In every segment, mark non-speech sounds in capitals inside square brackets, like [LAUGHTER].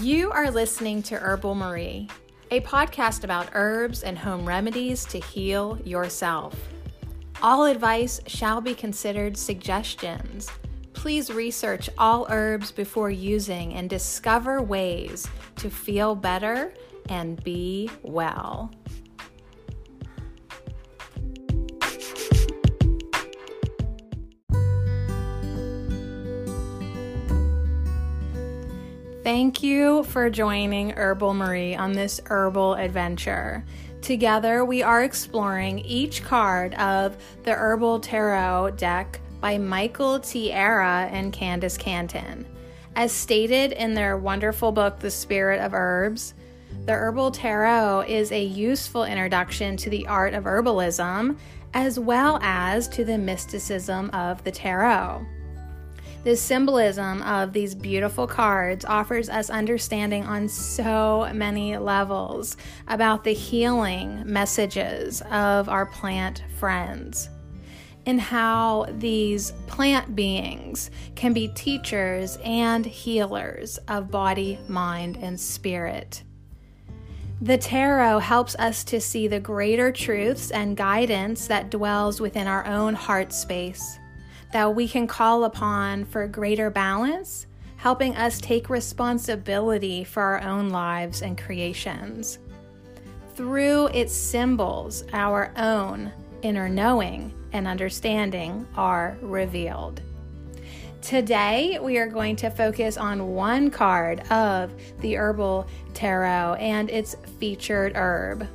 You are listening to Herbal Marie, a podcast about herbs and home remedies to heal yourself. All advice shall be considered suggestions. Please research all herbs before using and discover ways to feel better and be well. Thank you for joining Herbal Marie on this herbal adventure. Together, we are exploring each card of the Herbal Tarot deck by Michael Tierra and Candis Cantin. As stated in their wonderful book, The Spirit of Herbs, the Herbal Tarot is a useful introduction to the art of herbalism as well as to the mysticism of the tarot. The symbolism of these beautiful cards offers us understanding on so many levels about the healing messages of our plant friends and how these plant beings can be teachers and healers of body, mind, and spirit. The tarot helps us to see the greater truths and guidance that dwells within our own heart space that we can call upon for greater balance, helping us take responsibility for our own lives and creations. Through its symbols, our own inner knowing and understanding are revealed. Today, we are going to focus on one card of the Herbal Tarot and its featured herb.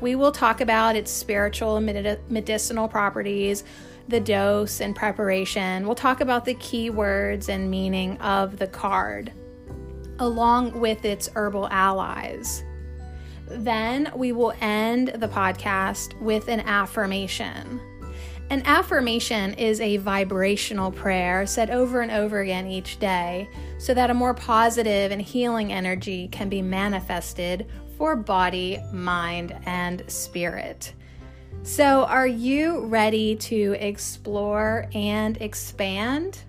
We will talk about its spiritual and medicinal properties, the dose and preparation. We'll talk about the key words and meaning of the card, along with its herbal allies. Then we will end the podcast with an affirmation. An affirmation is a vibrational prayer said over and over again each day so that a more positive and healing energy can be manifested for body, mind, and spirit. So, are you ready to explore and expand?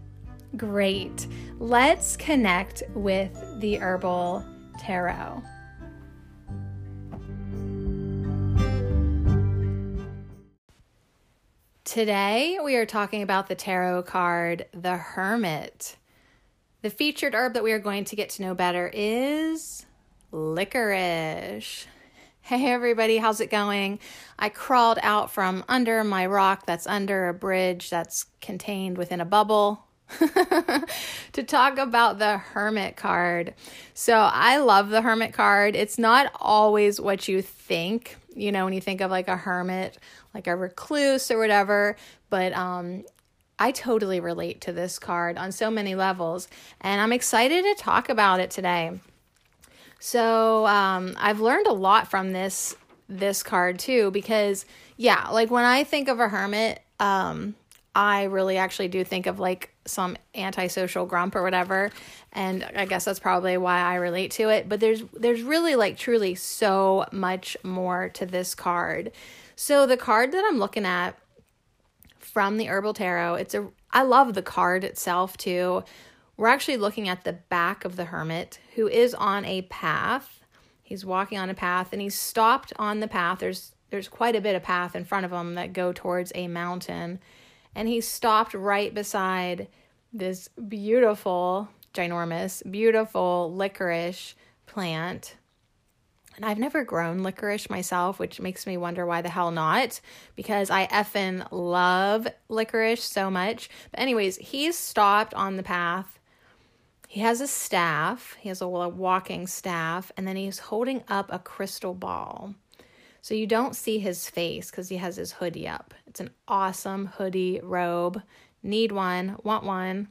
Great. Let's connect with the Herbal Tarot. Today, we are talking about the tarot card, the Hermit. The featured herb that we are going to get to know better is licorice. Hey everybody, how's it going? I crawled out from under my rock that's under a bridge that's contained within a bubble [LAUGHS] to talk about the Hermit card. So, I love the Hermit card. It's not always what you think, you know, when you think of like a hermit, like a recluse or whatever, but um I totally relate to this card on so many levels, and I'm excited to talk about it today. So um, I've learned a lot from this this card too because yeah, like when I think of a hermit, um, I really actually do think of like some antisocial grump or whatever, and I guess that's probably why I relate to it. But there's there's really like truly so much more to this card. So the card that I'm looking at from the Herbal Tarot, it's a I love the card itself too. We're actually looking at the back of the hermit who is on a path. He's walking on a path and he's stopped on the path. There's there's quite a bit of path in front of him that go towards a mountain. And he's stopped right beside this beautiful, ginormous, beautiful licorice plant. And I've never grown licorice myself, which makes me wonder why the hell not, because I effin love licorice so much. But, anyways, he's stopped on the path he has a staff, he has a walking staff, and then he's holding up a crystal ball. So you don't see his face because he has his hoodie up. It's an awesome hoodie robe. Need one, want one,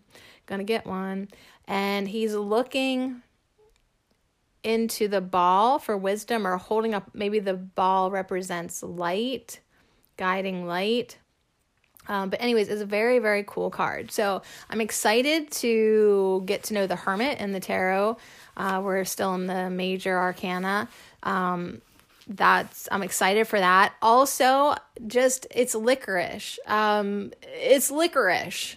gonna get one. And he's looking into the ball for wisdom or holding up, maybe the ball represents light, guiding light. Um, but anyways, it's a very very cool card. So I'm excited to get to know the Hermit and the Tarot. Uh, we're still in the major arcana. Um, that's I'm excited for that. Also, just it's licorice. Um, it's licorice.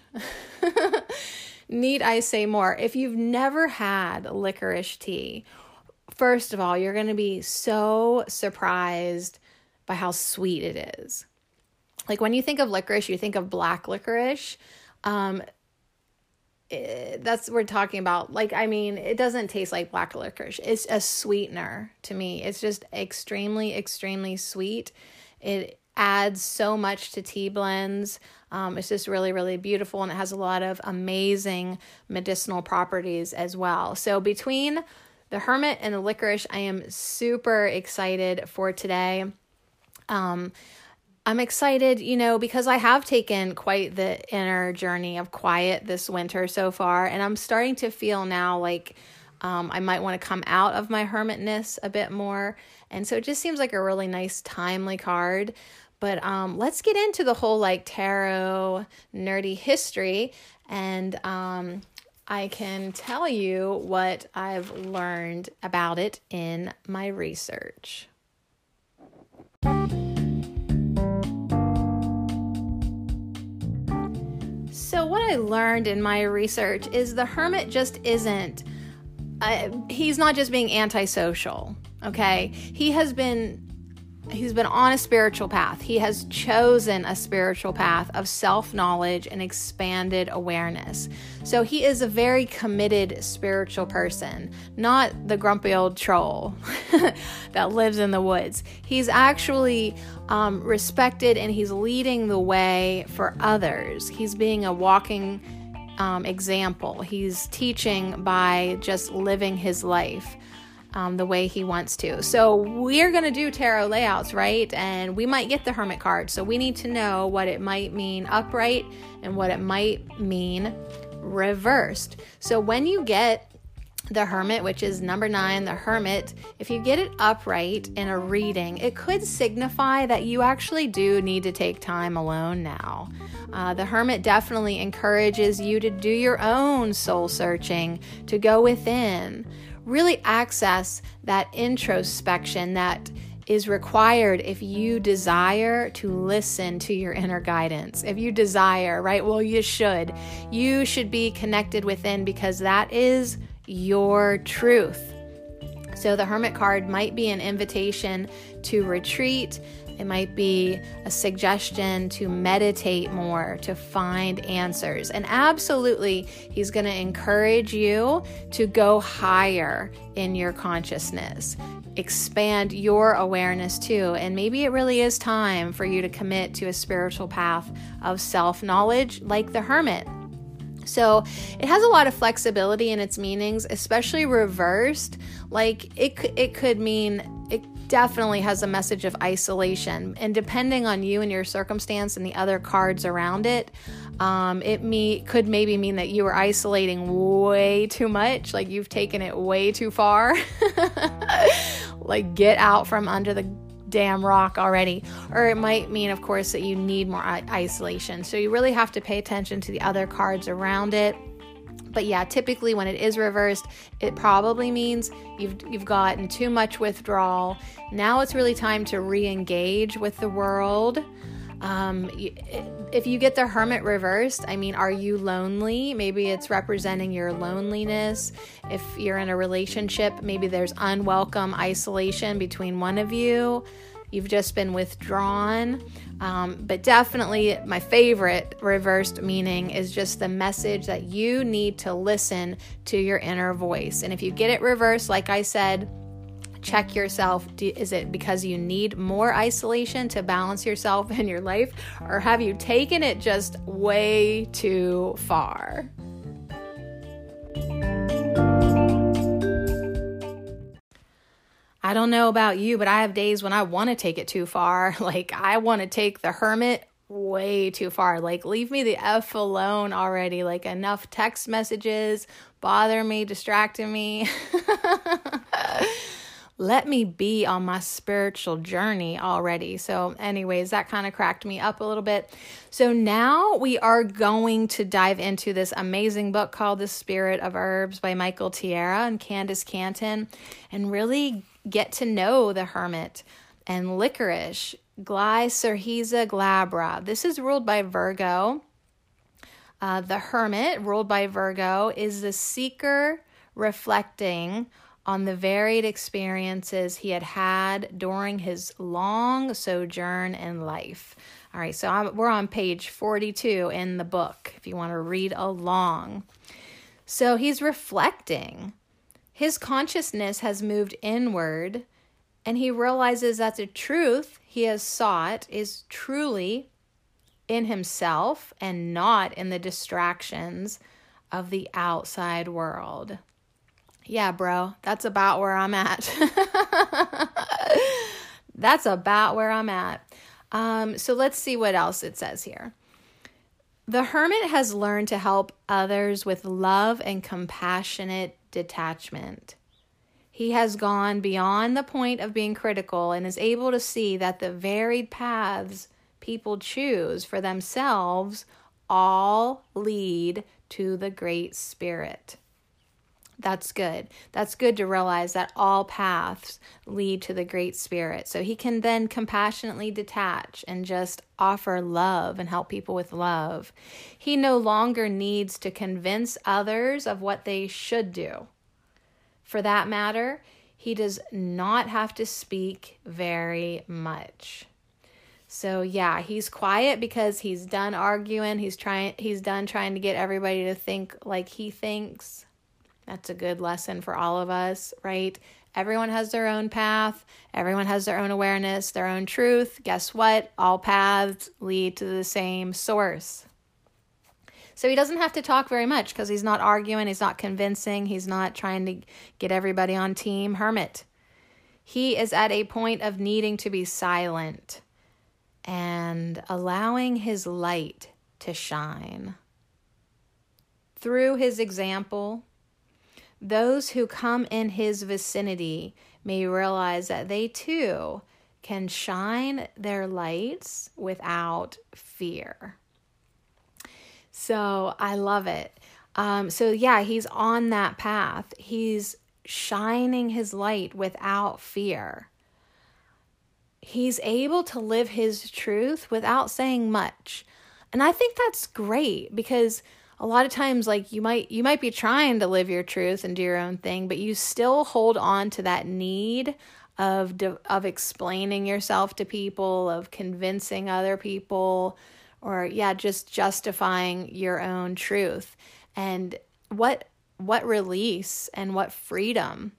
[LAUGHS] need I say more? If you've never had licorice tea, first of all, you're going to be so surprised by how sweet it is. Like when you think of licorice, you think of black licorice. Um, it, eh, that's we're talking about. Like, I mean, it doesn't taste like black licorice. It's a sweetener to me. It's just extremely, extremely sweet. It adds so much to tea blends. Um, it's just really, really beautiful, and it has a lot of amazing medicinal properties as well. So between the hermit and the licorice, I am super excited for today. Um, I'm excited, you know, because I have taken quite the inner journey of quiet this winter so far, and I'm starting to feel now like um, I might want to come out of my hermitness a bit more. And so it just seems like a really nice, timely card. But um, let's get into the whole like tarot nerdy history, and um, I can tell you what I've learned about it in my research. So, what I learned in my research is the hermit just isn't, uh, he's not just being antisocial, okay? He has been he's been on a spiritual path. He has chosen a spiritual path of self knowledge and expanded awareness. So he is a very committed spiritual person, not the grumpy old troll [LAUGHS] that lives in the woods. He's actually um, respected and he's leading the way for others. He's being a walking um, example, he's teaching by just living his life um, the way he wants to. So we're going to do tarot layouts, right? And we might get the hermit card. So we need to know what it might mean upright and what it might mean reversed. So when you get the hermit, which is number nine, the hermit, if you get it upright in a reading, it could signify that you actually do need to take time alone now. Uh, the hermit definitely encourages you to do your own soul searching, to go within really access that introspection that is required if you desire to listen to your inner guidance. If you desire, right? Well, you should. You should be connected within because that is your truth. So the Hermit card might be an invitation to retreat, it might be a suggestion to meditate more, to find answers. And absolutely, he's going to encourage you to go higher in your consciousness, expand your awareness too. And maybe it really is time for you to commit to a spiritual path of self knowledge, like the hermit. So it has a lot of flexibility in its meanings, especially reversed. Like it, it could mean definitely has a message of isolation. And depending on you and your circumstance and the other cards around it, um, it could maybe mean that you are isolating way too much, like you've taken it way too far. [LAUGHS] like get out from under the damn rock already. Or it might mean, of course, that you need more isolation. So you really have to pay attention to the other cards around it. But yeah, typically when it is reversed, it probably means you've you've gotten too much withdrawal. Now it's really time to re-engage with the world. Um, if you get the hermit reversed, I mean, are you lonely? Maybe it's representing your loneliness. If you're in a relationship, maybe there's unwelcome isolation between one of you. You've just been withdrawn. Um, but definitely, my favorite reversed meaning is just the message that you need to listen to your inner voice. And if you get it reversed, like I said, check yourself. Is it because you need more isolation to balance yourself [LAUGHS] in your life, or have you taken it just way too far? I don't know about you, but I have days when I want to take it too far. [LAUGHS] Like, I want to take the hermit way too far. Like, leave me the F alone already. Like, enough text messages bother me, distracting me. [LAUGHS] Let me be on my spiritual journey already. So, anyways, that kind of cracked me up a little bit. So, now we are going to dive into this amazing book called The Spirit of Herbs by Michael Tierra and Candis Cantin and really get to know the hermit and licorice, Glycyrrhiza glabra. This is ruled by Virgo. Uh, the Hermit, ruled by Virgo, is the seeker reflecting on the varied experiences he had had during his long sojourn in life. All right, so I'm, we're on page 42 in the book if you want to read along. So he's reflecting. His consciousness has moved inward, and he realizes that the truth he has sought is truly in himself and not in the distractions of the outside world. Yeah, bro, that's about where I'm at. [LAUGHS] that's about where I'm at. Um, so let's see what else it says here. The hermit has learned to help others with love and compassionate detachment. He has gone beyond the point of being critical and is able to see that the varied paths people choose for themselves all lead to the Great Spirit. That's good. That's good to realize that all paths lead to the Great Spirit. So he can then compassionately detach and just offer love and help people with love. He no longer needs to convince others of what they should do. For that matter, he does not have to speak very much. So yeah, he's quiet because he's done arguing. He's trying he's done trying to get everybody to think like he thinks that's a good lesson for all of us, right? Everyone has their own path, everyone has their own awareness, their own truth. Guess what? All paths lead to the same source. So he doesn't have to talk very much because he's not arguing, he's not convincing, he's not trying to get everybody on team hermit. He is at a point of needing to be silent and allowing his light to shine. Through his example, those who come in his vicinity may realize that they too can shine their lights without fear. So I love it. Um, so, yeah, he's on that path. He's shining his light without fear. He's able to live his truth without saying much. And I think that's great because a lot of times like you might you might be trying to live your truth and do your own thing but you still hold on to that need of of explaining yourself to people of convincing other people or yeah just justifying your own truth. And what what release and what freedom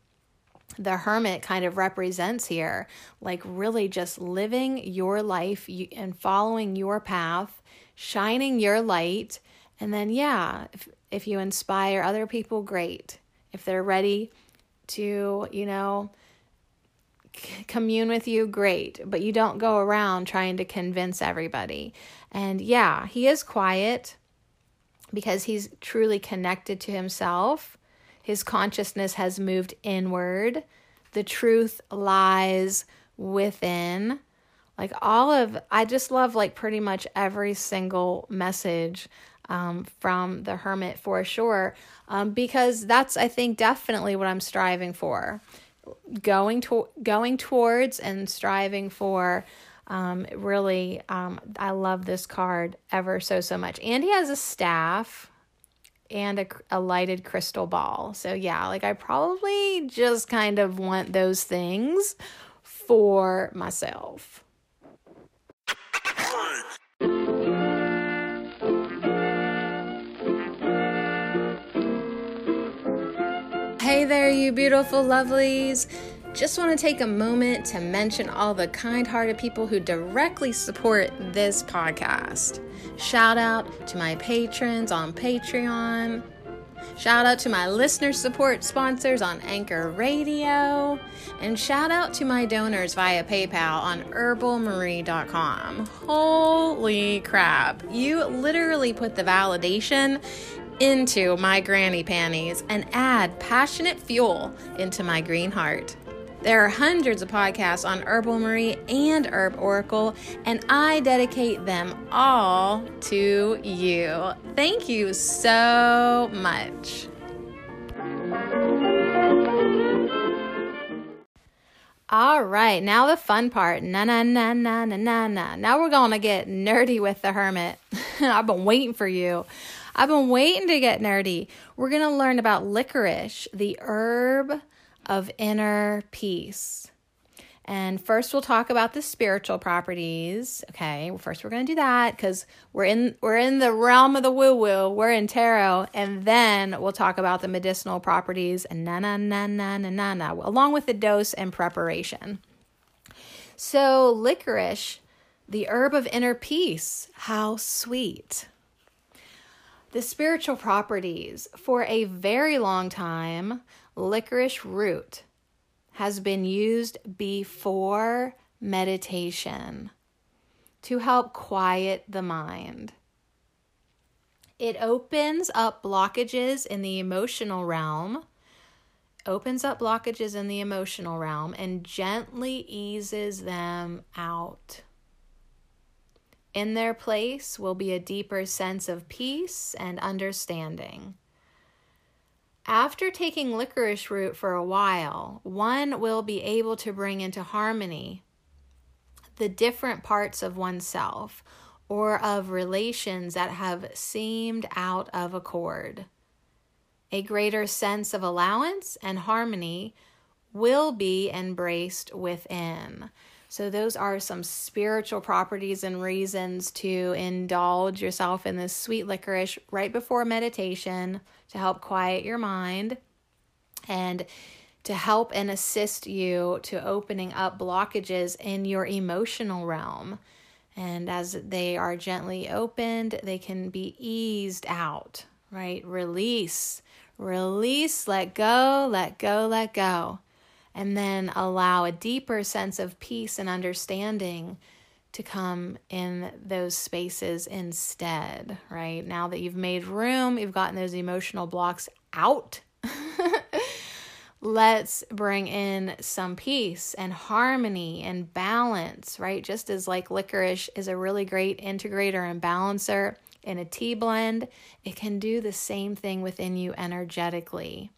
the hermit kind of represents here like really just living your life and following your path shining your light and then, yeah, if, if you inspire other people, great. If they're ready to, you know, commune with you, great. But you don't go around trying to convince everybody. And yeah, he is quiet because he's truly connected to himself. His consciousness has moved inward. The truth lies within. Like all of, I just love like pretty much every single message um, from the hermit for sure, um, because that's I think definitely what I'm striving for, going to going towards and striving for. Um, really, um, I love this card ever so so much, and he has a staff and a, a lighted crystal ball. So yeah, like I probably just kind of want those things for myself. There, you beautiful lovelies. Just want to take a moment to mention all the kind hearted people who directly support this podcast. Shout out to my patrons on Patreon. Shout out to my listener support sponsors on Anchor Radio. And shout out to my donors via PayPal on herbalmarie.com. Holy crap. You literally put the validation into my granny panties and add passionate fuel into my green heart. There are hundreds of podcasts on Herbal Marie and Herb Oracle, and I dedicate them all to you. Thank you so much. All right, now the fun part. Na na na na na na na. Now we're gonna get nerdy with the hermit. [LAUGHS] I've been waiting for you. I've been waiting to get nerdy. We're going to learn about licorice, the herb of inner peace. And first we'll talk about the spiritual properties. Okay, well, first we're going to do that because we're in we're in the realm of the woo woo. We're in tarot, and then we'll talk about the medicinal properties and na na na na na na na, along with the dose and preparation. So licorice, the herb of inner peace. How sweet. The spiritual properties. For a very long time, licorice root has been used before meditation to help quiet the mind. It opens up blockages in the emotional realm, opens up blockages in the emotional realm, and gently eases them out. In their place will be a deeper sense of peace and understanding. After taking licorice root for a while, one will be able to bring into harmony the different parts of oneself or of relations that have seemed out of accord. A greater sense of allowance and harmony will be embraced within. So, those are some spiritual properties and reasons to indulge yourself in this sweet licorice right before meditation to help quiet your mind and to help and assist you to opening up blockages in your emotional realm. And as they are gently opened, they can be eased out, right? Release, release, let go, let go, let go and then allow a deeper sense of peace and understanding to come in those spaces instead, right? Now that you've made room, you've gotten those emotional blocks out. [LAUGHS] Let's bring in some peace and harmony and balance, right? Just as like licorice is a really great integrator and balancer in a tea blend, it can do the same thing within you energetically.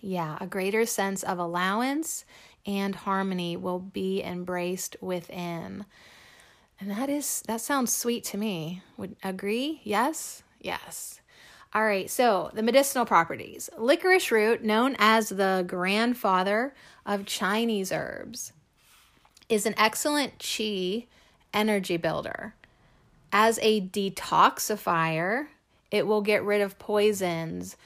Yeah, a greater sense of allowance and harmony will be embraced within. And that is that sounds sweet to me. Would agree? Yes? Yes. All right, so the medicinal properties. Licorice root, known as the grandfather of Chinese herbs, is an excellent qi energy builder. As a detoxifier, it will get rid of poisons,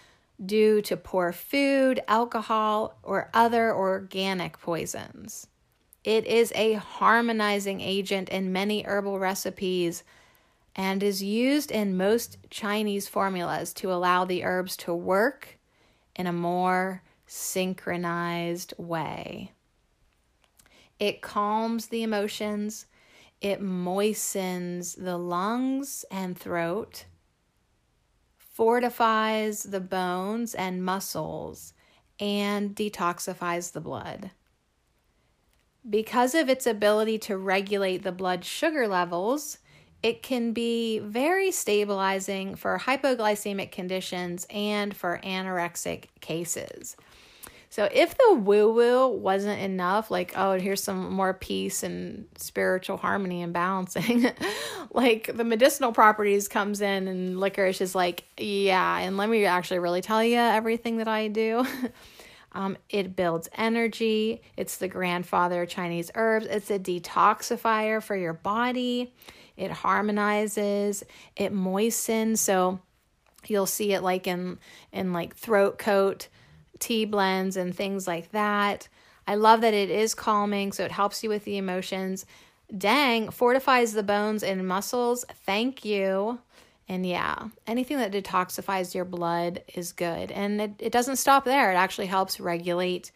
due to poor food, alcohol, or other organic poisons. It is a harmonizing agent in many herbal recipes and is used in most Chinese formulas to allow the herbs to work in a more synchronized way. It calms the emotions, it moistens the lungs and throat, fortifies the bones and muscles, and detoxifies the blood. Because of its ability to regulate the blood sugar levels, it can be very stabilizing for hypoglycemic conditions and for anorexic cases. So if the woo woo wasn't enough, like, oh, here's some more peace and spiritual harmony and balancing, [LAUGHS] like the medicinal properties comes in and licorice is like, yeah, and let me actually really tell you everything that I do. [LAUGHS] Um, it builds energy. It's the grandfather of Chinese herbs. It's a detoxifier for your body. It harmonizes. It moistens. So you'll see it like in in like throat coat tea blends and things like that. I love that it is calming, so it helps you with the emotions. Dang, fortifies the bones and muscles. Thank you. And yeah, anything that detoxifies your blood is good. And it, it doesn't stop there, it actually helps regulate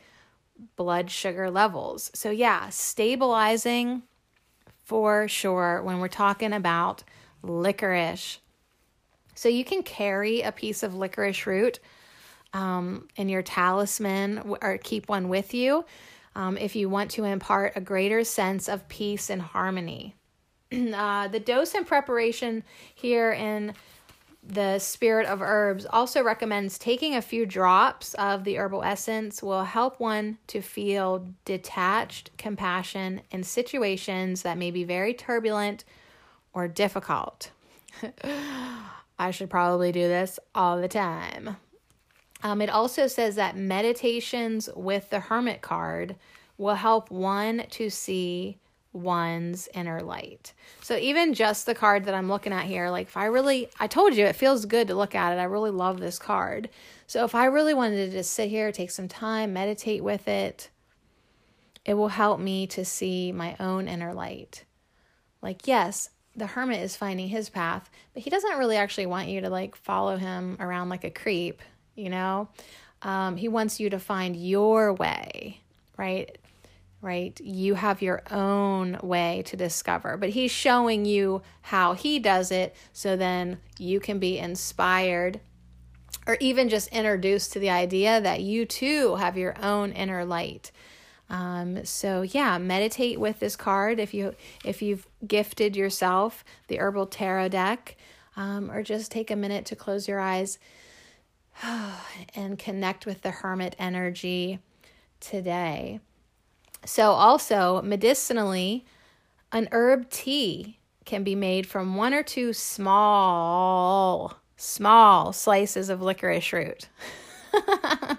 blood sugar levels. So, yeah, stabilizing for sure when we're talking about licorice. So, you can carry a piece of licorice root um, in your talisman or keep one with you um, if you want to impart a greater sense of peace and harmony. [CLEARS THROAT] uh, the dose and preparation here in the spirit of herbs also recommends taking a few drops of the herbal essence will help one to feel detached compassion in situations that may be very turbulent or difficult [LAUGHS] I should probably do this all the time. Um, it also says that meditations with the Hermit card will help one to see one's inner light. So even just the card that I'm looking at here, like if I really, I told you it feels good to look at it. I really love this card. So if I really wanted to just sit here, take some time, meditate with it, it will help me to see my own inner light. Like, yes, the hermit is finding his path, but he doesn't really actually want you to like follow him around like a creep, you know? Um, he wants you to find your way, right? Right? You have your own way to discover, but he's showing you how he does it so then you can be inspired or even just introduced to the idea that you too have your own inner light. Um, so yeah, meditate with this card if you if you've gifted yourself the herbal tarot deck, um, or just take a minute to close your eyes [SIGHS] and connect with the hermit energy today. So also medicinally, an herb tea can be made from one or two small small slices of licorice root. [LAUGHS]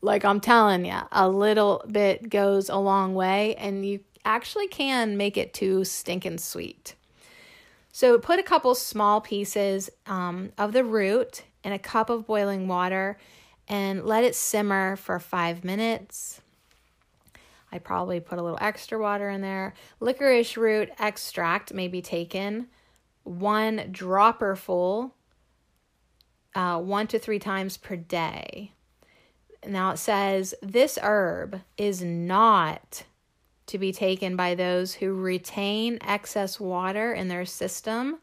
like I'm telling you, a little bit goes a long way, and you actually can make it too stinking sweet. So put a couple small pieces um, of the root in a cup of boiling water and let it simmer for five minutes. I probably put a little extra water in there. Licorice root extract may be taken, one dropper full, uh, one to three times per day. Now it says this herb is not to be taken by those who retain excess water in their system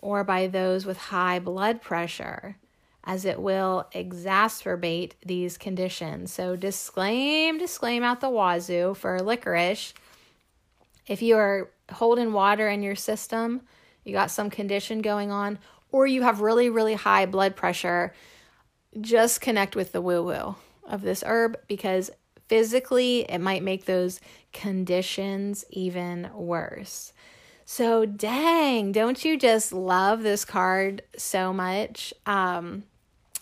or by those with high blood pressure, as it will exacerbate these conditions. So, disclaim, disclaim out the wazoo for licorice. If you are holding water in your system, you got some condition going on, or you have really, really high blood pressure, just connect with the woo woo of this herb because physically it might make those conditions even worse. So, dang, don't you just love this card so much? Um,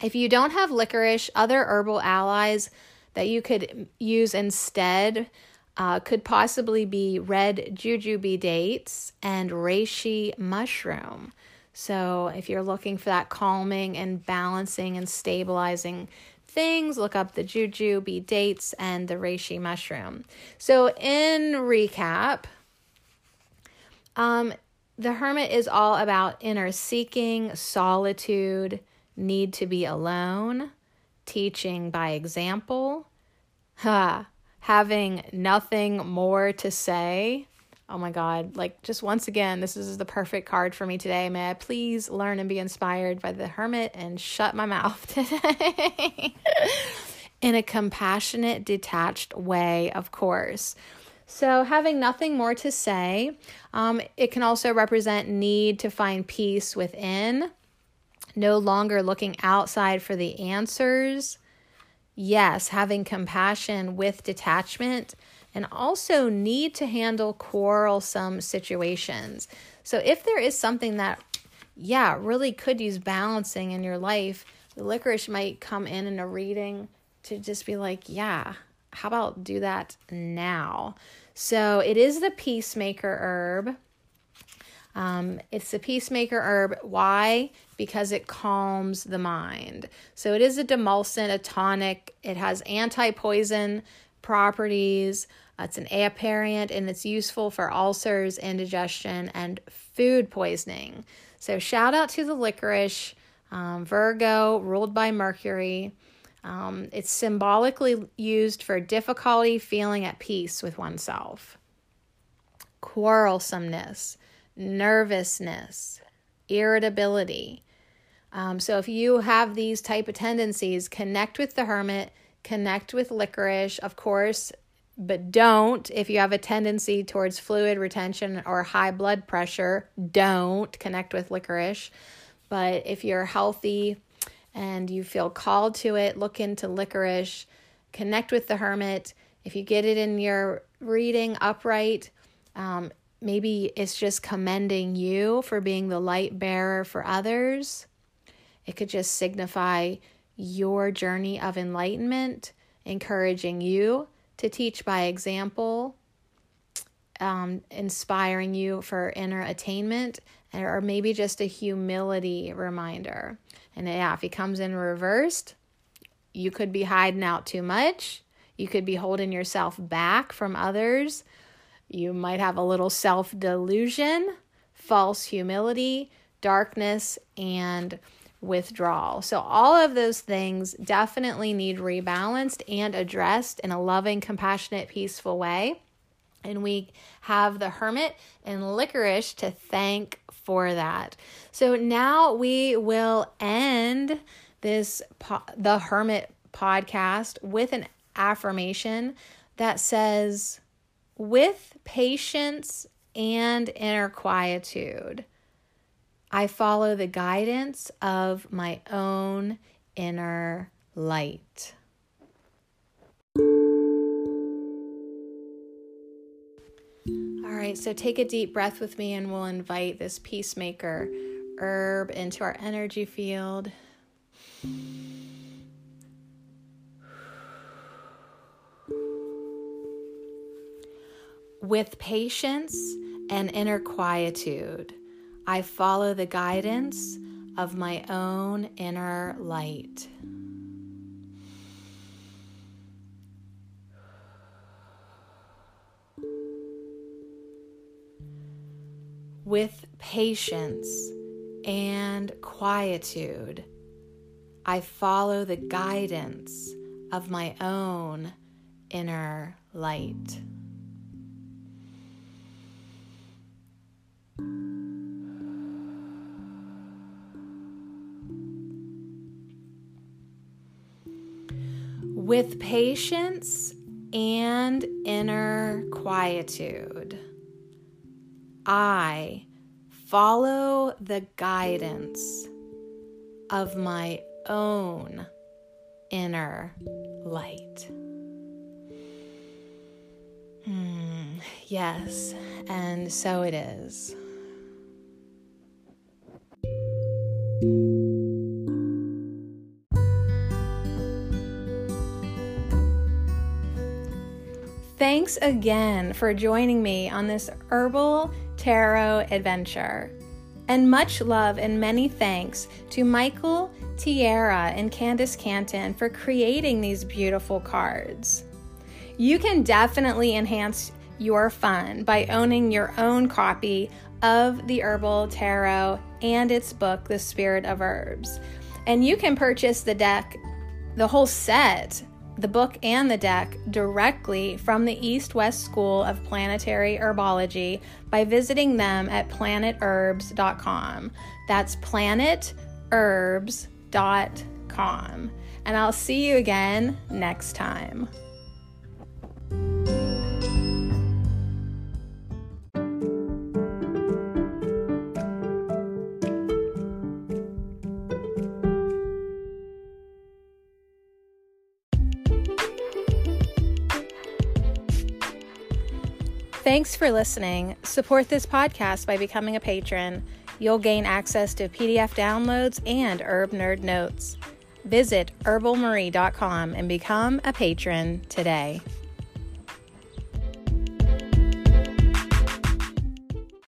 if you don't have licorice, other herbal allies that you could use instead uh, could possibly be red jujube dates and reishi mushroom. So, if you're looking for that calming and balancing and stabilizing things, look up the jujube dates and the reishi mushroom. So, in recap, um, the hermit is all about inner seeking, solitude, need to be alone, teaching by example, ha, having nothing more to say, Oh my God. Like, just once again, this is the perfect card for me today. May I please learn and be inspired by the hermit and shut my mouth [LAUGHS] today in a compassionate, detached way, of course. So, having nothing more to say, um, it can also represent need to find peace within, no longer looking outside for the answers. Yes, having compassion with detachment and also need to handle quarrelsome situations. So, if there is something that, yeah, really could use balancing in your life, the licorice might come in in a reading to just be like, yeah, how about do that now? So, it is the peacemaker herb. Um, it's the peacemaker herb. Why? Because it calms the mind. So it is a demulcent, a tonic. It has anti poison properties. It's an aperient and it's useful for ulcers, indigestion, and food poisoning. So, shout out to the licorice, um, Virgo, ruled by Mercury. Um, it's symbolically used for difficulty feeling at peace with oneself, quarrelsomeness, nervousness, irritability. Um, so, if you have these type of tendencies, connect with the hermit, connect with licorice. Of course, but don't if you have a tendency towards fluid retention or high blood pressure don't connect with licorice but if you're healthy and you feel called to it look into licorice connect with the hermit if you get it in your reading upright um, maybe it's just commending you for being the light bearer for others. It could just signify your journey of enlightenment, encouraging you to teach by example, um, inspiring you for inner attainment, or maybe just a humility reminder. And yeah, if he comes in reversed, you could be hiding out too much. You could be holding yourself back from others. You might have a little self delusion, false humility, darkness, and withdrawal. So, all of those things definitely need rebalanced and addressed in a loving, compassionate, peaceful way. And we have the hermit and licorice to thank for that. So now we will end this po- the hermit podcast with an affirmation that says with patience and inner quietude I follow the guidance of my own inner light. Right, so take a deep breath with me and we'll invite this peacemaker herb into our energy field. With patience and inner quietude, I follow the guidance of my own inner light. With patience and quietude, I follow the guidance of my own inner light. With patience and inner quietude, I follow the guidance of my own inner light. Hmm, yes, and so it is. Thanks again for joining me on this herbal tarot adventure. And much love and many thanks to Michael Tierra and Candis Cantin for creating these beautiful cards. You can definitely enhance your fun by owning your own copy of the Herbal Tarot and its book, The Spirit of Herbs. And you can purchase the deck, the whole set the book and the deck directly from the East West School of Planetary Herbology by visiting them at planetherbs.com. That's planetherbs.com. And I'll see you again next time. Thanks for listening. Support this podcast by becoming a patron. You'll gain access to PDF downloads and Herb Nerd notes. Visit herbalmarie.com and become a patron today.